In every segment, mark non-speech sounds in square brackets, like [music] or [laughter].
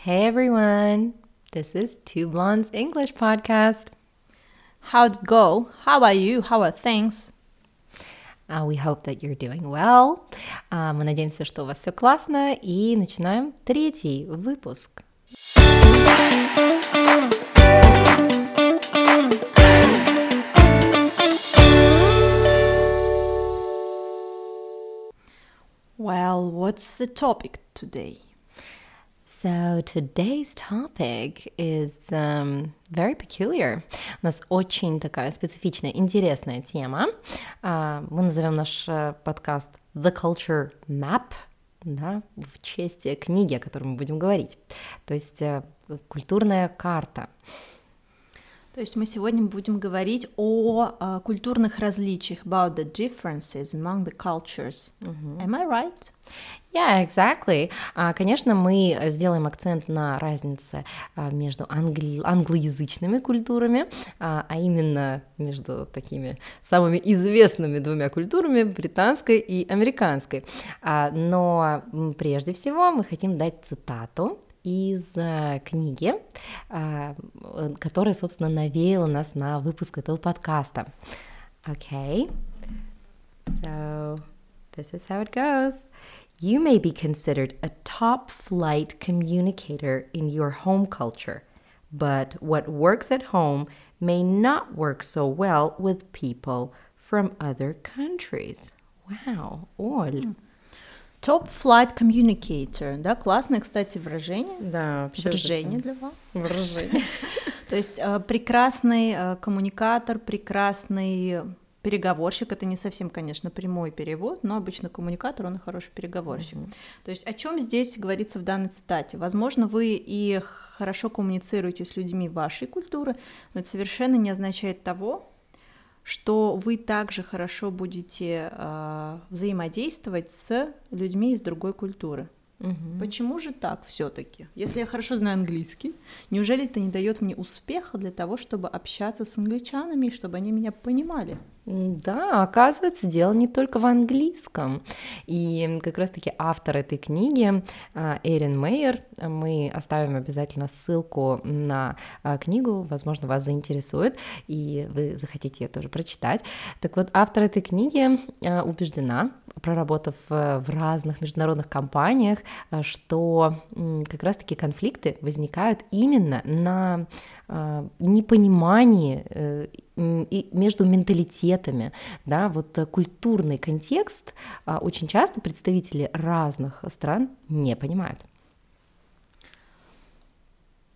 Hey everyone, this is Two Blondes English Podcast. How'd it go? How are you? How are things? Uh, we hope that you're doing well. Uh, мы надеемся, что у вас все классно, и начинаем третий выпуск. Well, what's the topic today? So today's topic is um, very peculiar. У нас очень такая специфичная, интересная тема. Uh, мы назовем наш uh, подкаст The Culture Map, да, в честь книги, о которой мы будем говорить. То есть uh, культурная карта. То есть мы сегодня будем говорить о uh, культурных различиях, about the differences among the cultures. Mm-hmm. Am I right? Yeah, exactly. Uh, конечно, мы сделаем акцент на разнице uh, между англи... англоязычными культурами, uh, а именно между такими самыми известными двумя культурами, британской и американской. Но прежде всего мы хотим дать цитату из uh, книги, uh, которая, собственно, навеяла нас на выпуск этого подкаста. Okay, so this is how it goes. You may be considered a top flight communicator in your home culture, but what works at home may not work so well with people from other countries. Wow, Оль. Top Flight Communicator, да, классное, кстати, выражение. Да, вообще выражение для вас. Выражение. [laughs] То есть э, прекрасный э, коммуникатор, прекрасный переговорщик. Это не совсем, конечно, прямой перевод, но обычно коммуникатор, он хороший переговорщик. Mm-hmm. То есть о чем здесь говорится в данной цитате? Возможно, вы и хорошо коммуницируете с людьми вашей культуры, но это совершенно не означает того, что вы также хорошо будете э, взаимодействовать с людьми из другой культуры. Угу. Почему же так все-таки? Если я хорошо знаю английский, неужели это не дает мне успеха для того, чтобы общаться с англичанами, и чтобы они меня понимали? Да, оказывается, дело не только в английском. И как раз-таки автор этой книги, а, Эрин Мейер, мы оставим обязательно ссылку на а, книгу, возможно, вас заинтересует, и вы захотите ее тоже прочитать. Так вот, автор этой книги а, убеждена, проработав в разных международных компаниях, что как раз-таки конфликты возникают именно на непонимании э, между менталитетами, да, вот э, культурный контекст а, очень часто представители разных стран не понимают.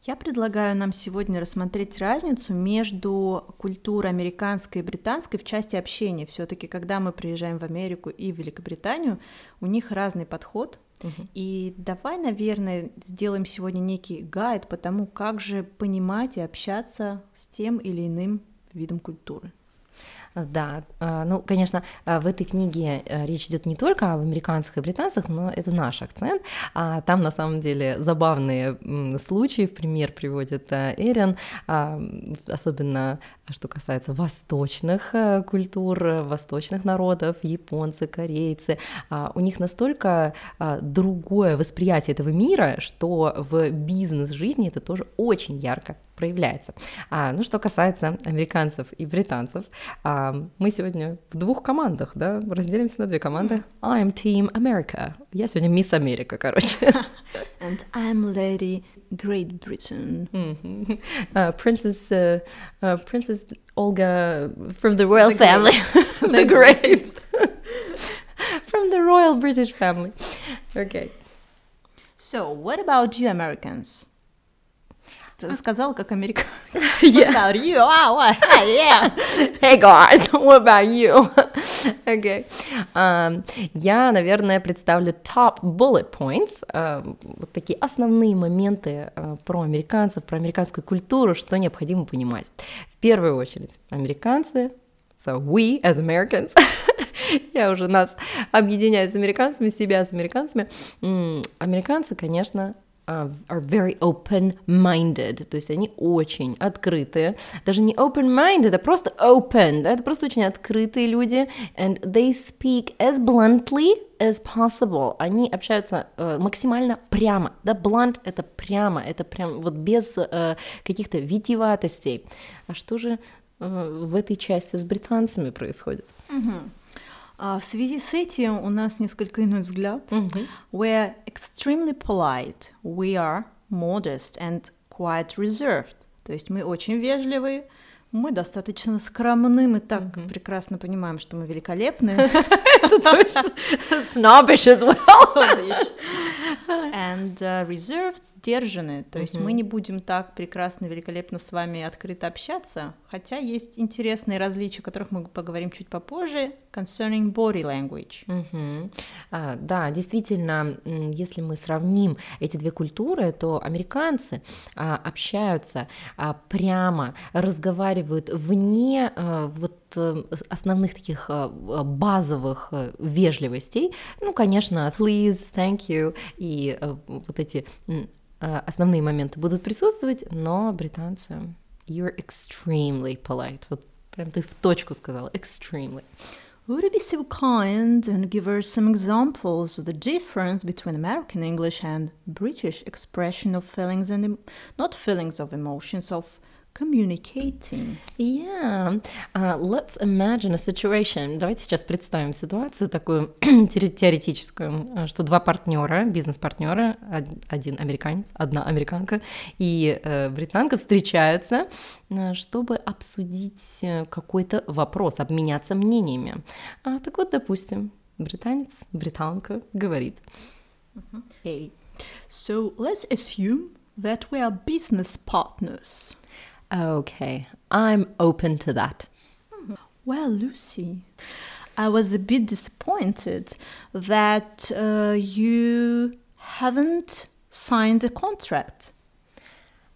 Я предлагаю нам сегодня рассмотреть разницу между культурой американской и британской в части общения. Все-таки, когда мы приезжаем в Америку и в Великобританию, у них разный подход. И давай, наверное, сделаем сегодня некий гайд по тому, как же понимать и общаться с тем или иным видом культуры. Да, а, ну, конечно, а, в этой книге э, речь идет не только об американцах и британцах, но это наш акцент. А там на самом деле забавные случаи, в пример приводит э, Эрин, особенно что касается восточных э, культур, восточных народов, японцы, корейцы. У них настолько другое восприятие этого мира, что в бизнес-жизни это тоже очень ярко проявляется. А, ну, что касается американцев и британцев, а, мы сегодня в двух командах, да, разделимся на две команды. I'm Team America. Я сегодня Мисс Америка, короче. And I'm Lady Great Britain. Mm-hmm. Uh, Princess, uh, uh, Princess Olga from the royal the family. the great. from the royal British family. Okay. So, what about you Americans? Сказала как американка. [laughs] Yeah. What about you? Oh, what? yeah. Hey guys, what about you? okay. Um, я, наверное, представлю top bullet points, uh, вот такие основные моменты uh, про американцев, про американскую культуру, что необходимо понимать. В первую очередь, американцы So we as Americans, [laughs] я уже нас объединяю с американцами, себя с американцами. Американцы, конечно, are very open-minded, то есть они очень открытые, даже не open-minded, а просто open, да, это просто очень открытые люди, and they speak as bluntly as possible, они общаются uh, максимально прямо, да, blunt это прямо, это прям вот без uh, каких-то витиеватостей. А что же uh, в этой части с британцами происходит? Mm-hmm. А в связи с этим у нас несколько иной взгляд. Mm-hmm. We are extremely polite, we are modest and quite reserved. То есть мы очень вежливые, мы достаточно скромны, мы так mm-hmm. прекрасно понимаем, что мы великолепны. [laughs] Snobbish as well. And uh, reserved, сдержанные. То есть мы не будем так прекрасно, великолепно с вами открыто общаться, хотя есть интересные различия, о которых мы поговорим чуть попозже, concerning body language. Uh-huh. А, да, действительно, если мы сравним эти две культуры, то американцы а, общаются а, прямо, разговаривают вне а, вот э, основных таких а, базовых э, вежливостей. Ну, конечно, please, thank you и а, вот эти основные моменты будут присутствовать, но британцы you're extremely polite. Вот прям ты в точку сказала, extremely. Would you be so kind and give us some examples of the difference between American English and British expression of feelings and not feelings of emotions of communicating. Yeah. Uh, let's imagine a situation. Давайте сейчас представим ситуацию такую [clears throat] теоретическую, что два партнера, бизнес-партнера, один американец, одна американка и э, британка встречаются, чтобы обсудить какой-то вопрос, обменяться мнениями. А, так вот, допустим, британец, британка говорит. Hey, so let's assume that we are business partners. Okay, I'm open to that. Well, Lucy, I was a bit disappointed that uh, you haven't signed the contract.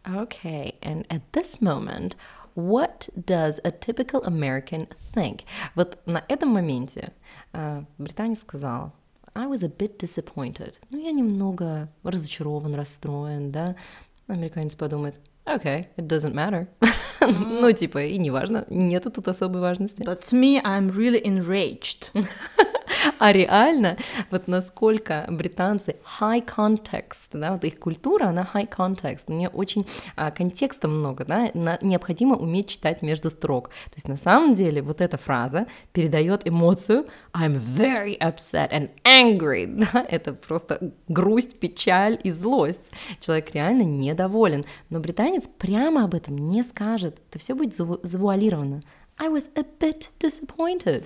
Okay, and at this moment, what does a typical American think? Вот на этом моменте uh, британец сказал, I was a bit disappointed. Ну, я немного разочарован, расстроен, да? Американец подумает, okay, it doesn't matter. ну, типа, и не важно, нету тут особой важности. But me, I'm really enraged. [laughs] [laughs] а реально, вот насколько британцы high context, да, вот их культура, она high context, у нее очень а, контекста много, да, необходимо уметь читать между строк. То есть на самом деле вот эта фраза передает эмоцию I'm very upset and angry, [laughs] да, это просто грусть, печаль и злость. Человек реально недоволен, но британец прямо об этом не скажет, это все будет заву завуалировано. I was a bit disappointed.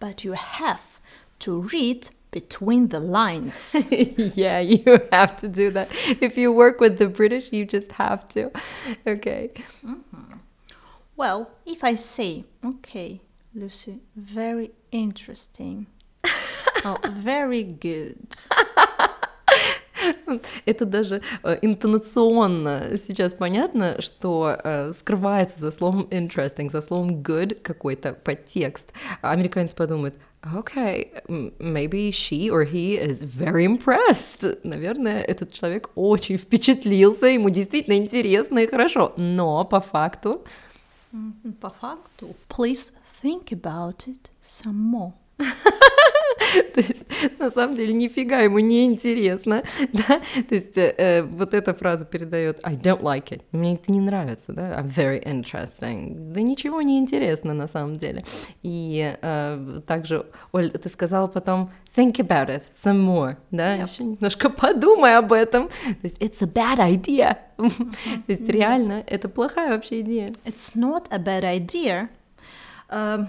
But you have to read between the lines. [laughs] yeah, you [laughs] have to do that. If you work with the British, you just have to. Okay. Mm-hmm. Well, if I say, okay, Lucy, very interesting. [laughs] oh, very good. Это даже э, интонационно сейчас понятно, что э, скрывается за словом interesting, за словом good какой-то подтекст. Американец подумает, okay, maybe she or he is very impressed. Наверное, этот человек очень впечатлился, ему действительно интересно и хорошо. Но по факту... По факту, please think about it some more. [laughs] То есть, на самом деле, нифига ему не интересно, [laughs] да? То есть, э, э, вот эта фраза передает I don't like it, мне это не нравится, да? I'm very interesting. Да ничего не интересно на самом деле. И э, также, Оль, ты сказала потом think about it some more, да? Yep. Еще немножко подумай об этом. То есть, it's a bad idea. [laughs] То есть, реально, это плохая вообще идея. It's not a bad idea. Um...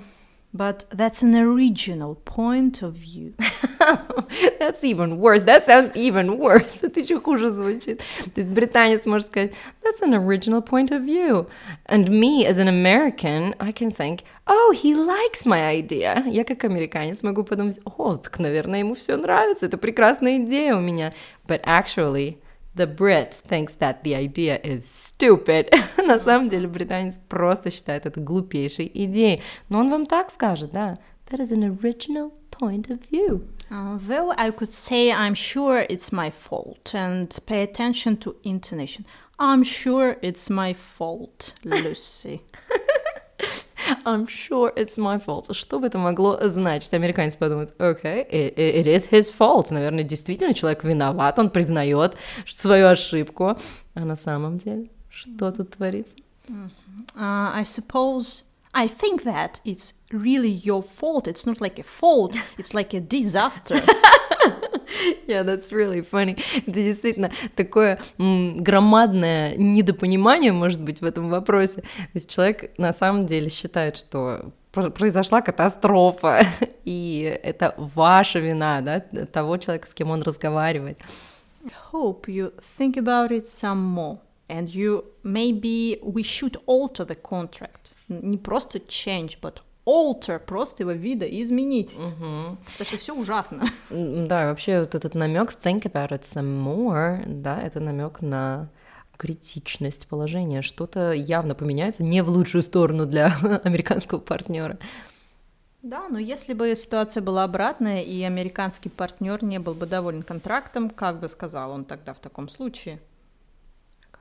But that's an original point of view. [laughs] that's even worse. That sounds even worse. [laughs] Это еще хуже звучит. То есть британец может сказать, that's an original point of view. And me, as an American, I can think, oh, he likes my idea. Я как американец могу подумать, о, так, наверное, ему все нравится. Это прекрасная идея у меня. But actually, The Brit thinks that the idea is stupid. [laughs] На самом деле британец просто считает это глупейшей идеей. Но он вам так скажет, да. That is an original point of view. Uh, though I could say I'm sure it's my fault and pay attention to intonation. I'm sure it's my fault, [laughs] Lucy. I'm sure it's my fault. Что бы это могло значить? Американец подумает, okay, it, it is his fault. Наверное, действительно человек виноват, он признает свою ошибку. А на самом деле, что тут творится? Uh, I suppose I think that it's really your fault. It's not like a fault, it's like a disaster. [laughs] [laughs] Yeah, that's really funny. Это действительно такое громадное недопонимание, может быть, в этом вопросе. То есть человек на самом деле считает, что произошла катастрофа, [laughs] и это ваша вина, да, того человека, с кем он разговаривает. Hope you think about it some more. And you maybe we should alter the contract. Не просто change, but alter, просто его вида изменить. Угу. Потому что все ужасно. Да, вообще вот этот намек think about it some more, да, это намек на критичность положения. Что-то явно поменяется не в лучшую сторону для [laughs] американского партнера. Да, но если бы ситуация была обратная, и американский партнер не был бы доволен контрактом, как бы сказал он тогда в таком случае?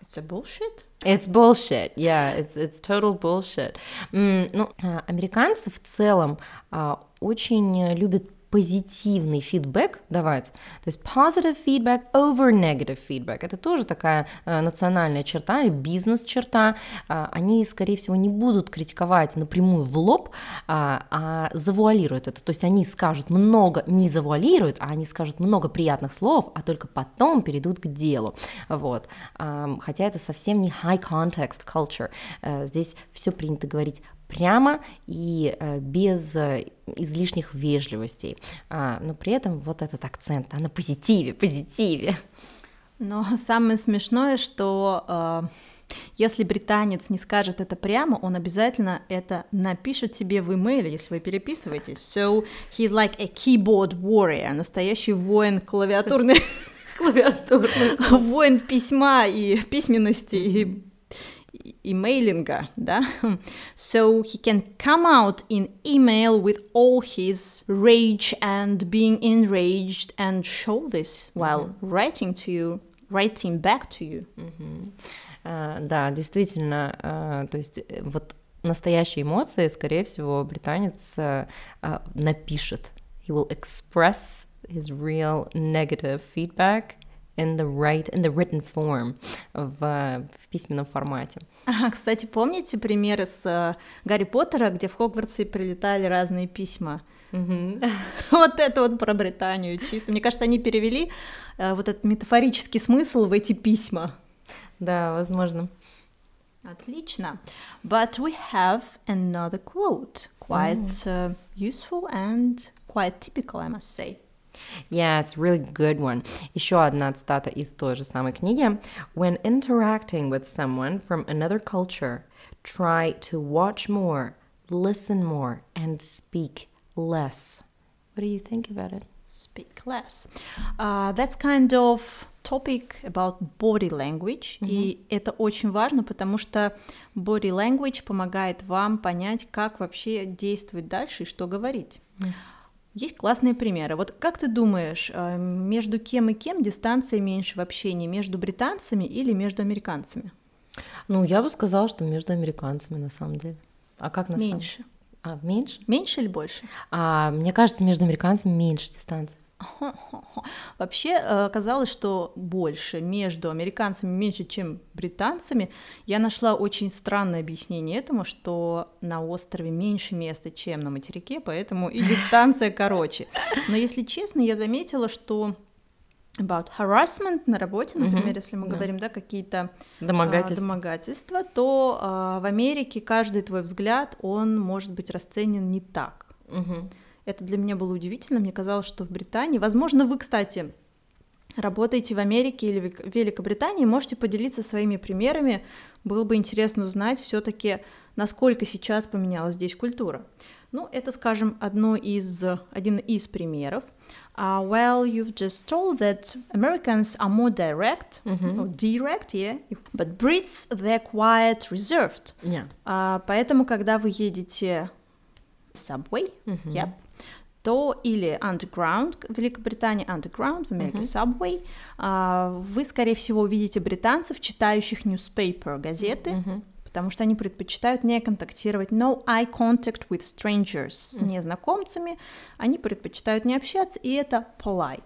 It's a bullshit? It's bullshit, yeah, it's, it's total bullshit. Mm, ну, американцы в целом uh, очень любят позитивный фидбэк давать, то есть positive feedback over negative feedback, это тоже такая э, национальная черта или бизнес-черта, э, они, скорее всего, не будут критиковать напрямую в лоб, э, а завуалируют это, то есть они скажут много, не завуалируют, а они скажут много приятных слов, а только потом перейдут к делу, вот, э, хотя это совсем не high context culture, э, здесь все принято говорить прямо и э, без э, излишних вежливостей. А, но при этом вот этот акцент, а на позитиве, позитиве. Но самое смешное, что э, если британец не скажет это прямо, он обязательно это напишет тебе в имейле, если вы переписываетесь. So he's like a keyboard warrior, настоящий воин клавиатурный [laughs] клавиатурный воин письма и письменности и emailinga, да? [laughs] So he can come out in email with all his rage and being enraged and show this while mm-hmm. writing to you, writing back to you. Mm-hmm. Uh, да, действительно, uh, то есть э, вот настоящие эмоции, скорее всего, британец uh, напишет. He will express his real negative feedback in the right, in the written form, в, в письменном формате. Ага, кстати, помните примеры с uh, Гарри Поттера, где в Хогвартсе прилетали разные письма? Mm-hmm. [laughs] вот это вот про Британию чисто. Мне кажется, они перевели uh, вот этот метафорический смысл в эти письма. Да, возможно. Отлично. But we have another quote, quite uh, useful and quite typical, I must say. Yeah, it's a really good one. Еще одна цитата из той же самой книги. When interacting with someone from another culture, try to watch more, listen more, and speak less. What do you think about it? Speak less. Uh, that's kind of topic about body language, mm-hmm. и это очень важно, потому что body language помогает вам понять, как вообще действовать дальше и что говорить. Mm-hmm. Есть классные примеры. Вот как ты думаешь, э, между кем и кем дистанция меньше в общении? Между британцами или между американцами? Ну, я бы сказала, что между американцами на самом деле. А как на меньше. самом А, меньше? Меньше или больше? А, мне кажется, между американцами меньше дистанция. [laughs] Вообще э, оказалось, что больше между американцами меньше, чем британцами. Я нашла очень странное объяснение этому, что на острове меньше места, чем на материке, поэтому и дистанция [laughs] короче. Но если честно, я заметила, что about harassment на работе, например, mm-hmm. если мы да. говорим, да, какие-то домогательства, а, домогательства то а, в Америке каждый твой взгляд, он может быть расценен не так. Mm-hmm. Это для меня было удивительно. Мне казалось, что в Британии, возможно, вы, кстати, работаете в Америке или в Великобритании, можете поделиться своими примерами. Было бы интересно узнать все-таки, насколько сейчас поменялась здесь культура. Ну, это, скажем, одно из, один из примеров. Uh, well, you've just told that Americans are more direct, mm-hmm. or direct, yeah, but Brits, they're quite reserved. Yeah. Uh, поэтому, когда вы едете subway, yep, то или underground в Великобритании, underground, в Америке subway, а, вы, скорее всего, увидите британцев, читающих newspaper, газеты, потому что они предпочитают не контактировать, no eye contact with strangers, с незнакомцами, они предпочитают не общаться, и это polite.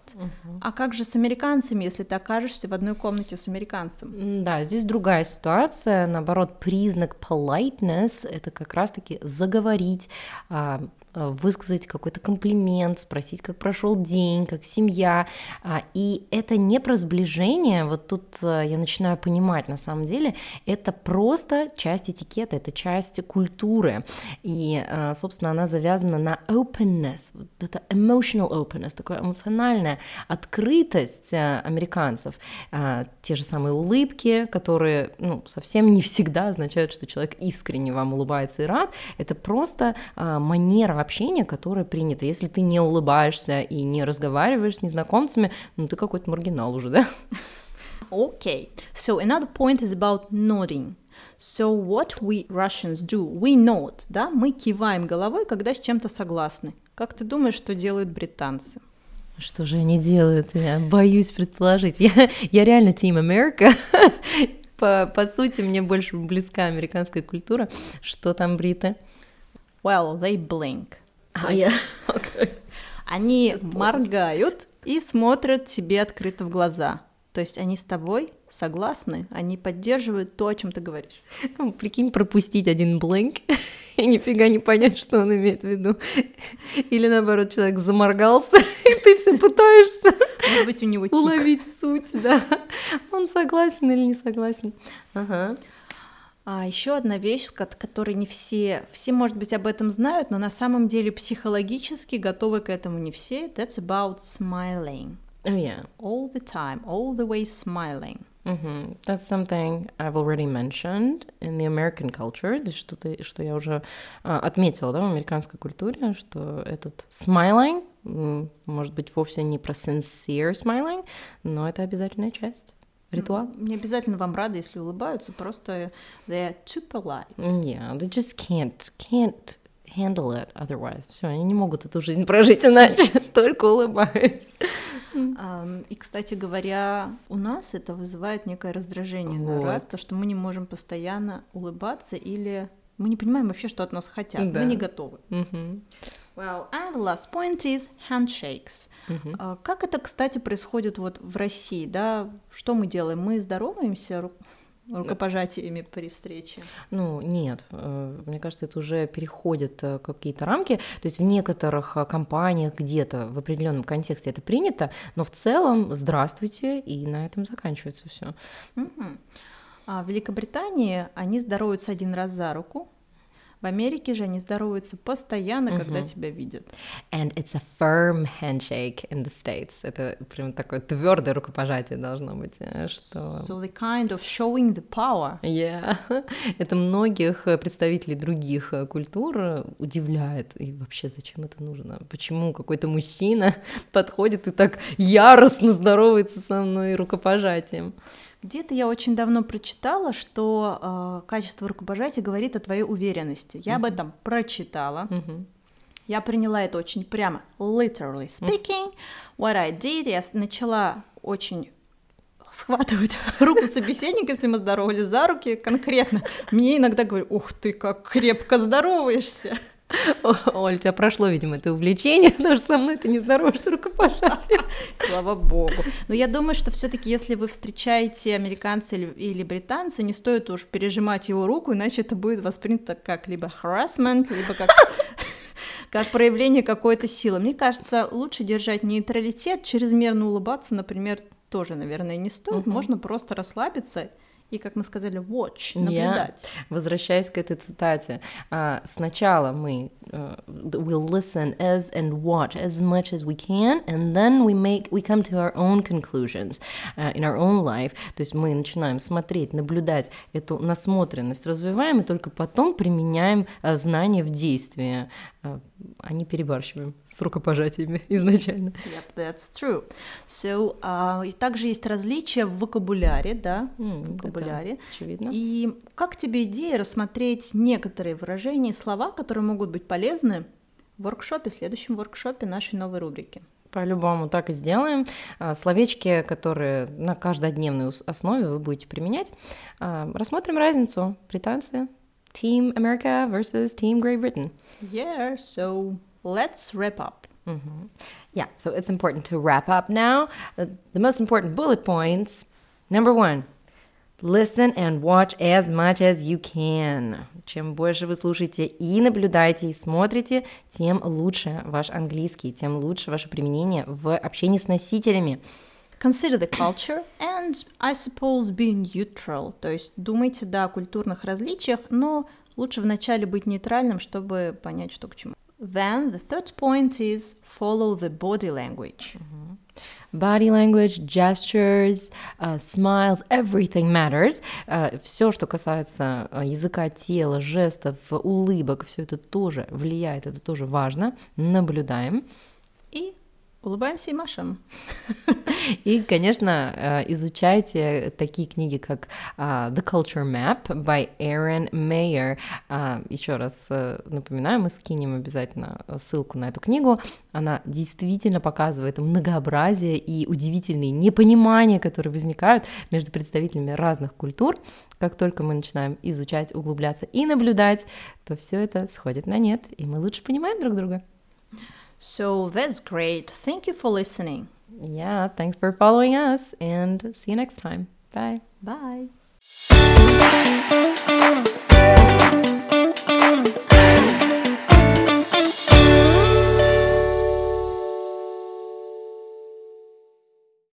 А как же с американцами, если ты окажешься в одной комнате с американцем? Да, здесь другая ситуация. Наоборот, признак politeness это как раз-таки заговорить, а, высказать какой-то комплимент, спросить, как прошел день, как семья. А, И это не про сближение, вот тут а, я начинаю понимать, на самом деле, это просто часть этикета, это часть культуры. И, а, собственно, она завязана на openness, вот это emotional openness, такое эмоциональная открытость американцев. А, Те же самые улыбки, которые ну, совсем не всегда означают, что человек искренне вам улыбается и рад. Это просто а, манера общения, которая принята. Если ты не улыбаешься и не разговариваешь с незнакомцами, ну ты какой-то маргинал уже, да? Okay, so another point is about nodding. So what we Russians do, we nod, да, мы киваем головой, когда с чем-то согласны. Как ты думаешь, что делают британцы? Что же они делают? Я боюсь предположить. Я, я реально Team America. По, по сути, мне больше близка американская культура. Что там, Брита? Well, they blink. А, я... [laughs] [laughs] Они моргают и смотрят тебе открыто в глаза. То есть они с тобой согласны, они поддерживают то, о чем ты говоришь. Ну, Прикинь, пропустить один блинк [laughs] и нифига не понять, что он имеет в виду. Или наоборот, человек заморгался, и ты все пытаешься Может быть, у него тик. уловить суть, да. Он согласен или не согласен. Ага. А еще одна вещь, ко- которой не все, все, может быть, об этом знают, но на самом деле психологически готовы к этому не все. That's about smiling. Oh, yeah. All the time, all the way smiling. Мгм. That's something I've already mentioned in the American culture, что-то, что я уже а, отметила, да, в американской культуре, что этот smiling, может быть, вовсе не про sincere smiling, но это обязательная часть, ритуал. Не обязательно вам рады, если улыбаются, просто they're too polite. Yeah, they just can't, can't handle it otherwise. Все, они не могут эту жизнь прожить иначе, [laughs] только улыбаясь. И, кстати говоря, у нас это вызывает некое раздражение на Вот. раз, потому что мы не можем постоянно улыбаться или мы не понимаем вообще, что от нас хотят, Да. мы не готовы. Мгм. Well, and the last point is handshakes. А, Как это, кстати, происходит вот в России, да? Что мы делаем? Мы здороваемся ру- рукопожатиями при встрече. Ну, нет, э, мне кажется, это уже переходит э, какие-то рамки. То есть в некоторых э, компаниях где-то в определенном контексте это принято, но в целом здравствуйте, и на этом заканчивается все. Мгм. А в Великобритании они здороваются один раз за руку. В Америке же они здороваются постоянно, когда тебя видят. And it's a firm handshake in the States. Это прям такое твердое рукопожатие должно быть, э, что... So the kind of showing the power. Yeah. [laughs] Это многих э, представителей других э, культур удивляет. И вообще, зачем это нужно? Почему какой-то мужчина [laughs] подходит и так яростно здоровается со мной рукопожатием? Где-то я очень давно прочитала, что э, качество рукопожатия говорит о твоей уверенности. Я об этом прочитала. Мгм. Я приняла это очень прямо, literally speaking. What I did, я начала очень схватывать [laughs] руку собеседника, если мы здоровались за руки конкретно. Мне иногда говорят, ух ты, как крепко здороваешься. Оль, у тебя прошло, видимо, это увлечение, потому что со мной ты не здороваешься рукопожатием. Слава богу. Но я думаю, что все-таки, если вы встречаете американца или, британца, не стоит уж пережимать его руку, иначе это будет воспринято как либо harassment, либо как, [laughs] как проявление какой-то силы. Мне кажется, лучше держать нейтралитет, чрезмерно улыбаться, например, тоже, наверное, не стоит. Можно просто расслабиться и, как мы сказали, watch, наблюдать. Возвращаясь к этой цитате, а, сначала мы uh, we'll listen as and watch as much as we can, and then we make we come to our own conclusions uh, in our own life. То есть мы начинаем смотреть, наблюдать эту насмотренность, развиваем, и только потом применяем а, знания в действии, а, а не перебарщиваем с рукопожатиями [laughs] изначально. Yep, that's true. So, а, и также есть различия в вокабуляре, да, М, в вокабуляре. очевидно. И как тебе идея рассмотреть некоторые выражения и слова, которые могут быть полезны в воркшопе, в следующем воркшопе нашей новой рубрики. По-любому так и сделаем. А, словечки, которые на каждодневной основе вы будете применять. А, рассмотрим разницу. Британцы. Team America versus Team Great Britain. Yeah, so let's wrap up. Mm-hmm. Yeah, so it's important to wrap up now. Uh, the most important bullet points. Number one, Listen and watch as much as you can. Чем больше вы слушаете и наблюдаете, и смотрите, тем лучше ваш английский, тем лучше ваше применение в общении с носителями. Consider the culture and, I suppose, be neutral. То есть думайте, да, о культурных различиях, но лучше вначале быть нейтральным, чтобы понять, что к чему. Then the third point is follow the body language. Mm-hmm. body language, gestures, uh, smiles, everything matters. Uh, все, что касается uh, языка тела, жестов, улыбок, все это тоже влияет, это тоже важно. Наблюдаем. И улыбаемся и машем. И, конечно, э, изучайте такие книги, как uh, The Culture Map by Aaron Mayer. Uh, еще раз uh, напоминаю, мы скинем обязательно ссылку на эту книгу. Она действительно показывает многообразие и удивительные непонимания, которые возникают между представителями разных культур. Как только мы начинаем изучать, углубляться и наблюдать, то все это сходит на нет, и мы лучше понимаем друг друга. So that's great. Thank you for listening. Yeah, thanks for following us and see you next time. Bye. Bye.